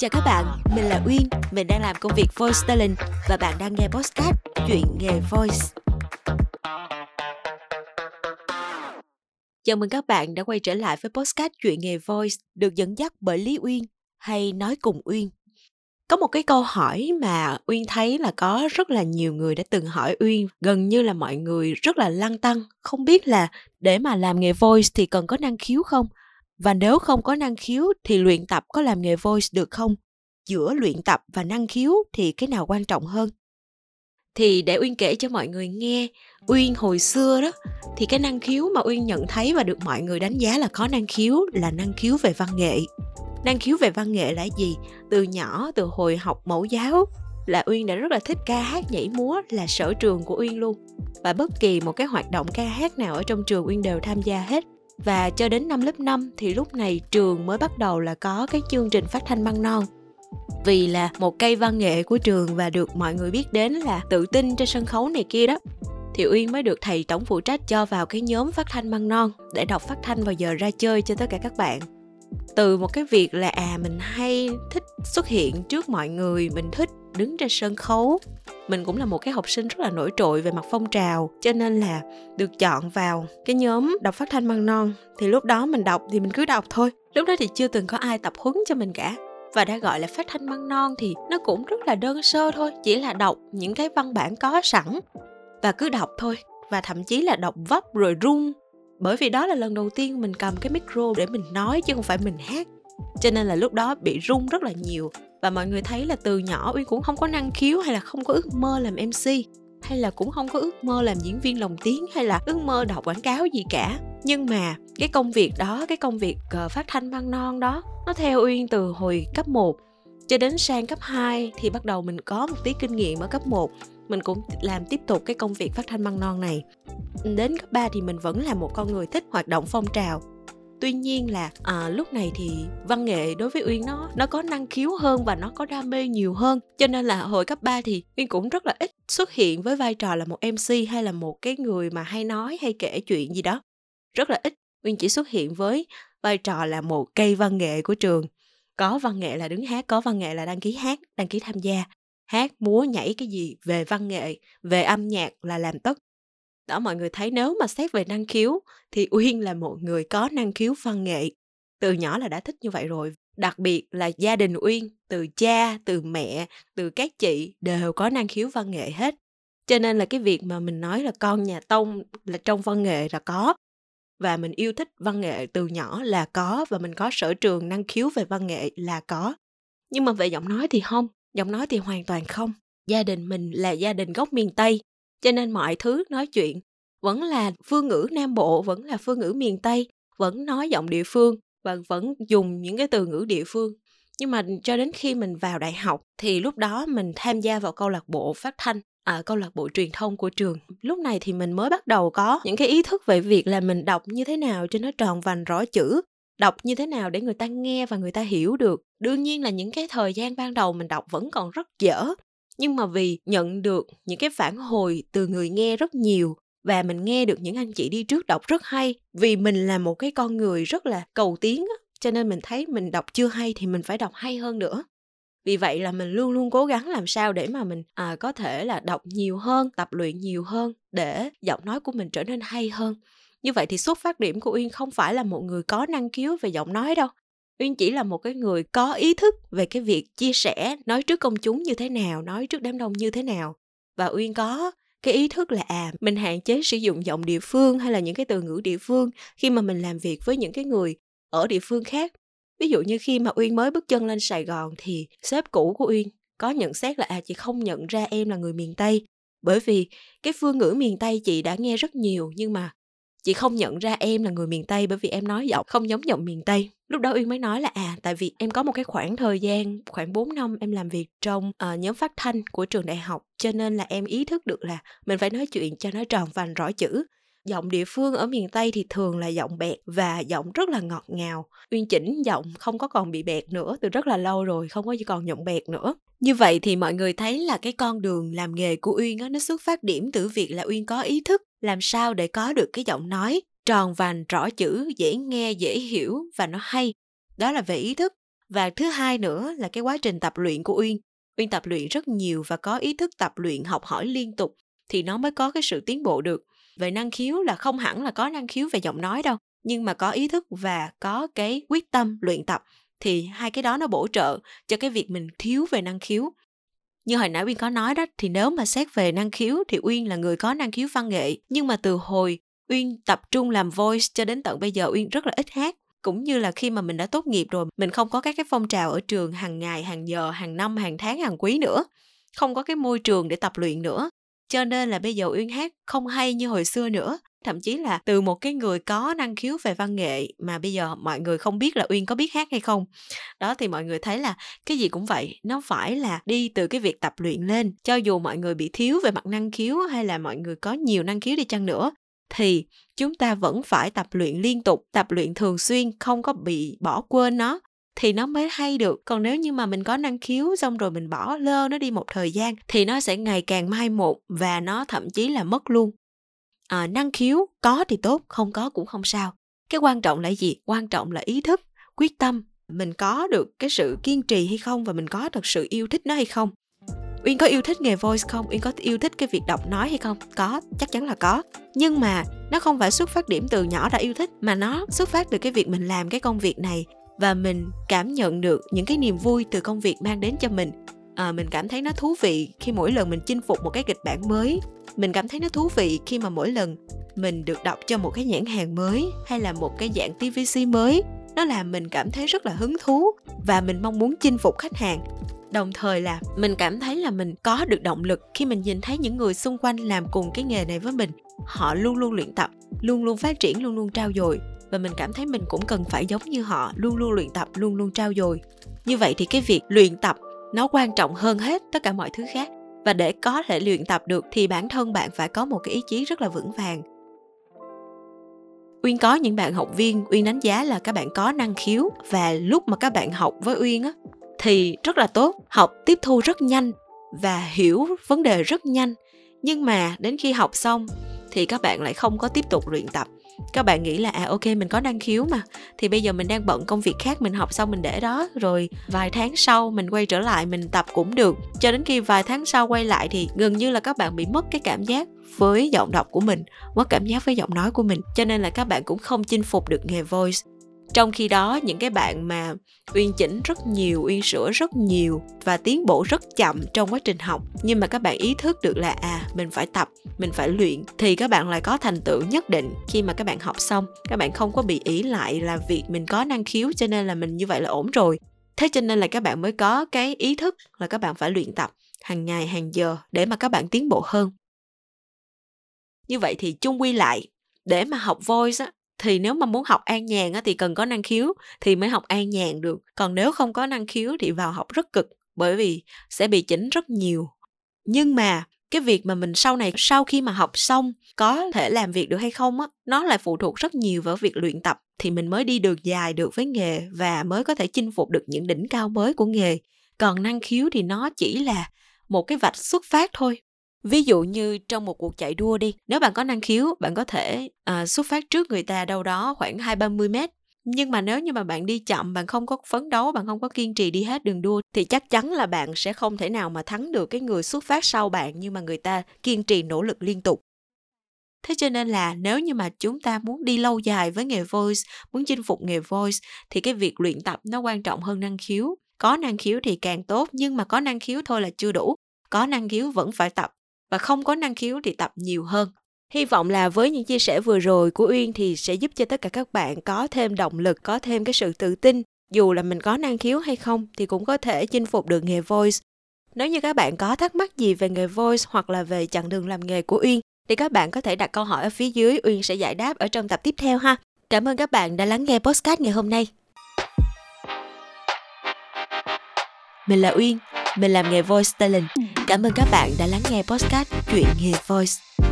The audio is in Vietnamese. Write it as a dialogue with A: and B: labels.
A: Chào các bạn, mình là Uyên, mình đang làm công việc voice talent và bạn đang nghe podcast Chuyện nghề voice. Chào mừng các bạn đã quay trở lại với podcast Chuyện nghề voice được dẫn dắt bởi Lý Uyên hay Nói cùng Uyên. Có một cái câu hỏi mà Uyên thấy là có rất là nhiều người đã từng hỏi Uyên, gần như là mọi người rất là lăng tăng, không biết là để mà làm nghề voice thì cần có năng khiếu không? Và nếu không có năng khiếu thì luyện tập có làm nghề voice được không? Giữa luyện tập và năng khiếu thì cái nào quan trọng hơn? Thì để Uyên kể cho mọi người nghe, Uyên hồi xưa đó thì cái năng khiếu mà Uyên nhận thấy và được mọi người đánh giá là có năng khiếu là năng khiếu về văn nghệ. Năng khiếu về văn nghệ là gì? Từ nhỏ, từ hồi học mẫu giáo là Uyên đã rất là thích ca hát nhảy múa là sở trường của Uyên luôn. Và bất kỳ một cái hoạt động ca hát nào ở trong trường Uyên đều tham gia hết và cho đến năm lớp 5 thì lúc này trường mới bắt đầu là có cái chương trình phát thanh băng non. Vì là một cây văn nghệ của trường và được mọi người biết đến là tự tin trên sân khấu này kia đó. Thì Uyên mới được thầy tổng phụ trách cho vào cái nhóm phát thanh băng non để đọc phát thanh vào giờ ra chơi cho tất cả các bạn. Từ một cái việc là à mình hay thích xuất hiện trước mọi người, mình thích đứng trên sân khấu. Mình cũng là một cái học sinh rất là nổi trội về mặt phong trào, cho nên là được chọn vào cái nhóm đọc phát thanh măng non. Thì lúc đó mình đọc thì mình cứ đọc thôi. Lúc đó thì chưa từng có ai tập huấn cho mình cả. Và đã gọi là phát thanh măng non thì nó cũng rất là đơn sơ thôi, chỉ là đọc những cái văn bản có sẵn và cứ đọc thôi. Và thậm chí là đọc vấp rồi rung. Bởi vì đó là lần đầu tiên mình cầm cái micro để mình nói chứ không phải mình hát. Cho nên là lúc đó bị rung rất là nhiều và mọi người thấy là từ nhỏ uyên cũng không có năng khiếu hay là không có ước mơ làm mc hay là cũng không có ước mơ làm diễn viên lồng tiếng hay là ước mơ đọc quảng cáo gì cả. Nhưng mà cái công việc đó cái công việc uh, phát thanh văn non đó nó theo uyên từ hồi cấp 1 cho đến sang cấp 2 thì bắt đầu mình có một tí kinh nghiệm ở cấp 1 mình cũng làm tiếp tục cái công việc phát thanh măng non này. Đến cấp 3 thì mình vẫn là một con người thích hoạt động phong trào tuy nhiên là à, lúc này thì văn nghệ đối với uyên nó nó có năng khiếu hơn và nó có đam mê nhiều hơn. Cho nên là hồi cấp 3 thì uyên cũng rất là ít xuất hiện với vai trò là một mc hay là một cái người mà hay nói hay kể chuyện gì đó. Rất là ít. Uyên chỉ xuất hiện với vai trò là một cây văn nghệ của trường. Có văn nghệ là đứng hát có văn nghệ là đăng ký hát đăng ký tham gia. Hát múa nhảy cái gì về văn nghệ về âm nhạc là làm tất đó, mọi người thấy nếu mà xét về năng khiếu thì uyên là một người có năng khiếu văn nghệ, từ nhỏ là đã thích như vậy rồi. Đặc biệt là gia đình uyên, từ cha, từ mẹ, từ các chị đều có năng khiếu văn nghệ hết. Cho nên là cái việc mà mình nói là con nhà tông là trong văn nghệ là có, và mình yêu thích văn nghệ từ nhỏ là có, và mình có sở trường năng khiếu về văn nghệ là có. Nhưng mà về giọng nói thì không, giọng nói thì hoàn toàn không. Gia đình mình là gia đình gốc miền tây cho nên mọi thứ nói chuyện vẫn là phương ngữ nam bộ, vẫn là phương ngữ miền tây, vẫn nói giọng địa phương và vẫn dùng những cái từ ngữ địa phương. Nhưng mà cho đến khi mình vào đại học thì lúc đó mình tham gia vào câu lạc bộ phát thanh ở câu lạc bộ truyền thông của trường. Lúc này thì mình mới bắt đầu có những cái ý thức về việc là mình đọc như thế nào cho nó tròn vành rõ chữ, đọc như thế nào để người ta nghe và người ta hiểu được. Đương nhiên là những cái thời gian ban đầu mình đọc vẫn còn rất dở nhưng mà vì nhận được những cái phản hồi từ người nghe rất nhiều và mình nghe được những anh chị đi trước đọc rất hay vì mình là một cái con người rất là cầu tiến cho nên mình thấy mình đọc chưa hay thì mình phải đọc hay hơn nữa. Vì vậy là mình luôn luôn cố gắng làm sao để mà mình à, có thể là đọc nhiều hơn tập luyện nhiều hơn để giọng nói của mình trở nên hay hơn. Như vậy thì xuất phát điểm của uyên không phải là một người có năng khiếu về giọng nói đâu uyên chỉ là một cái người có ý thức về cái việc chia sẻ, nói trước công chúng như thế nào, nói trước đám đông như thế nào. Và uyên có cái ý thức là à mình hạn chế sử dụng giọng địa phương hay là những cái từ ngữ địa phương khi mà mình làm việc với những cái người ở địa phương khác. Ví dụ như khi mà uyên mới bước chân lên sài gòn thì sếp cũ của uyên có nhận xét là à chị không nhận ra em là người miền tây. Bởi vì cái phương ngữ miền tây chị đã nghe rất nhiều nhưng mà chị không nhận ra em là người miền tây bởi vì em nói giọng không giống giọng miền tây. Lúc đó uyên mới nói là à tại vì em có một cái khoảng thời gian khoảng 4 năm em làm việc trong uh, nhóm phát thanh của trường đại học cho nên là em ý thức được là mình phải nói chuyện cho nó tròn vành rõ chữ. Giọng địa phương ở miền tây thì thường là giọng bẹt và giọng rất là ngọt ngào. Uyên chỉnh giọng không có còn bị bẹt nữa từ rất là lâu rồi không có chỉ còn giọng bẹt nữa. Như vậy thì mọi người thấy là cái con đường làm nghề của uyên á nó xuất phát điểm từ việc là uyên có ý thức làm sao để có được cái giọng nói tròn vành, rõ chữ, dễ nghe, dễ hiểu và nó hay? Đó là về ý thức. Và thứ hai nữa là cái quá trình tập luyện của uyên. Uyên tập luyện rất nhiều và có ý thức tập luyện, học hỏi liên tục thì nó mới có cái sự tiến bộ được. Về năng khiếu là không hẳn là có năng khiếu về giọng nói đâu, nhưng mà có ý thức và có cái quyết tâm luyện tập thì hai cái đó nó bổ trợ cho cái việc mình thiếu về năng khiếu như hồi nãy uyên có nói đó, thì nếu mà xét về năng khiếu thì uyên là người có năng khiếu văn nghệ. Nhưng mà từ hồi uyên tập trung làm voice cho đến tận bây giờ, uyên rất là ít hát. Cũng như là khi mà mình đã tốt nghiệp rồi, mình không có các cái phong trào ở trường hàng ngày, hàng giờ, hàng năm, hàng tháng, hàng quý nữa. Không có cái môi trường để tập luyện nữa cho nên là bây giờ uyên hát không hay như hồi xưa nữa. Thậm chí là từ một cái người có năng khiếu về văn nghệ mà bây giờ mọi người không biết là uyên có biết hát hay không. Đó, thì mọi người thấy là cái gì cũng vậy, nó phải là đi từ cái việc tập luyện lên. Cho dù mọi người bị thiếu về mặt năng khiếu hay là mọi người có nhiều năng khiếu đi chăng nữa, thì chúng ta vẫn phải tập luyện liên tục, tập luyện thường xuyên, không có bị bỏ quên nó thì nó mới hay được. Còn nếu như mà mình có năng khiếu xong rồi mình bỏ lơ nó đi một thời gian thì nó sẽ ngày càng mai một và nó thậm chí là mất luôn. À, năng khiếu có thì tốt không có cũng không sao. Cái quan trọng là gì? Quan trọng là ý thức quyết tâm. Mình có được cái sự kiên trì hay không và mình có thật sự yêu thích nó hay không? Uyên có yêu thích nghề voice không? Uyên có yêu thích cái việc đọc nói hay không? Có chắc chắn là có. Nhưng mà nó không phải xuất phát điểm từ nhỏ đã yêu thích mà nó xuất phát từ cái việc mình làm cái công việc này và mình cảm nhận được những cái niềm vui từ công việc mang đến cho mình. À, mình cảm thấy nó thú vị khi mỗi lần mình chinh phục một cái kịch bản mới. Mình cảm thấy nó thú vị khi mà mỗi lần mình được đọc cho một cái nhãn hàng mới hay là một cái dạng tvc mới. Nó làm mình cảm thấy rất là hứng thú và mình mong muốn chinh phục khách hàng. Đồng thời là mình cảm thấy là mình có được động lực khi mình nhìn thấy những người xung quanh làm cùng cái nghề này với mình. Họ luôn luôn luyện tập luôn luôn phát triển luôn luôn trao dồi và mình cảm thấy mình cũng cần phải giống như họ luôn luôn luyện tập luôn luôn trao dồi. Như vậy thì cái việc luyện tập nó quan trọng hơn hết tất cả mọi thứ khác. Và để có thể luyện tập được thì bản thân bạn phải có một cái ý chí rất là vững vàng. Uyên có những bạn học viên Uyên đánh giá là các bạn có năng khiếu và lúc mà các bạn học với Uyên á thì rất là tốt, học tiếp thu rất nhanh và hiểu vấn đề rất nhanh. Nhưng mà đến khi học xong thì các bạn lại không có tiếp tục luyện tập các bạn nghĩ là à ok, mình có năng khiếu mà. Thì bây giờ mình đang bận công việc khác, mình học xong mình để đó. Rồi vài tháng sau mình quay trở lại, mình tập cũng được. Cho đến khi vài tháng sau quay lại thì gần như là các bạn bị mất cái cảm giác với giọng đọc của mình, mất cảm giác với giọng nói của mình. Cho nên là các bạn cũng không chinh phục được nghề voice trong khi đó, những cái bạn mà uyên chỉnh rất nhiều, uyên sửa rất nhiều và tiến bộ rất chậm trong quá trình học, nhưng mà các bạn ý thức được là à mình phải tập, mình phải luyện, thì các bạn lại có thành tựu nhất định khi mà các bạn học xong. Các bạn không có bị ý lại là việc mình có năng khiếu cho nên là mình như vậy là ổn rồi. Thế cho nên là các bạn mới có cái ý thức là các bạn phải luyện tập hàng ngày, hàng giờ để mà các bạn tiến bộ hơn. Như vậy thì chung quy lại, để mà học voice á thì nếu mà muốn học an nhàn á, thì cần có năng khiếu thì mới học an nhàn được. Còn nếu không có năng khiếu thì vào học rất cực bởi vì sẽ bị chỉnh rất nhiều. Nhưng mà cái việc mà mình sau này sau khi mà học xong có thể làm việc được hay không á nó lại phụ thuộc rất nhiều vào việc luyện tập. Thì mình mới đi được dài được với nghề và mới có thể chinh phục được những đỉnh cao mới của nghề. Còn năng khiếu thì nó chỉ là một cái vạch xuất phát thôi ví dụ như trong một cuộc chạy đua đi nếu bạn có năng khiếu bạn có thể à, xuất phát trước người ta đâu đó khoảng hai ba mươi mét. Nhưng mà nếu như mà bạn đi chậm bạn không có phấn đấu bạn không có kiên trì đi hết đường đua thì chắc chắn là bạn sẽ không thể nào mà thắng được cái người xuất phát sau bạn nhưng mà người ta kiên trì nỗ lực liên tục. Thế cho nên là nếu như mà chúng ta muốn đi lâu dài với nghề voice muốn chinh phục nghề voice thì cái việc luyện tập nó quan trọng hơn năng khiếu. Có năng khiếu thì càng tốt nhưng mà có năng khiếu thôi là chưa đủ. Có năng khiếu vẫn phải tập và không có năng khiếu thì tập nhiều hơn Hy vọng là với những chia sẻ vừa rồi của Uyên thì sẽ giúp cho tất cả các bạn có thêm động lực, có thêm cái sự tự tin. Dù là mình có năng khiếu hay không thì cũng có thể chinh phục được nghề voice. Nếu như các bạn có thắc mắc gì về nghề voice hoặc là về chặng đường làm nghề của Uyên thì các bạn có thể đặt câu hỏi ở phía dưới, Uyên sẽ giải đáp ở trong tập tiếp theo ha. Cảm ơn các bạn đã lắng nghe podcast ngày hôm nay. Mình là Uyên, mình làm nghề voice talent. Cảm ơn các bạn đã lắng nghe podcast Chuyện nghề voice.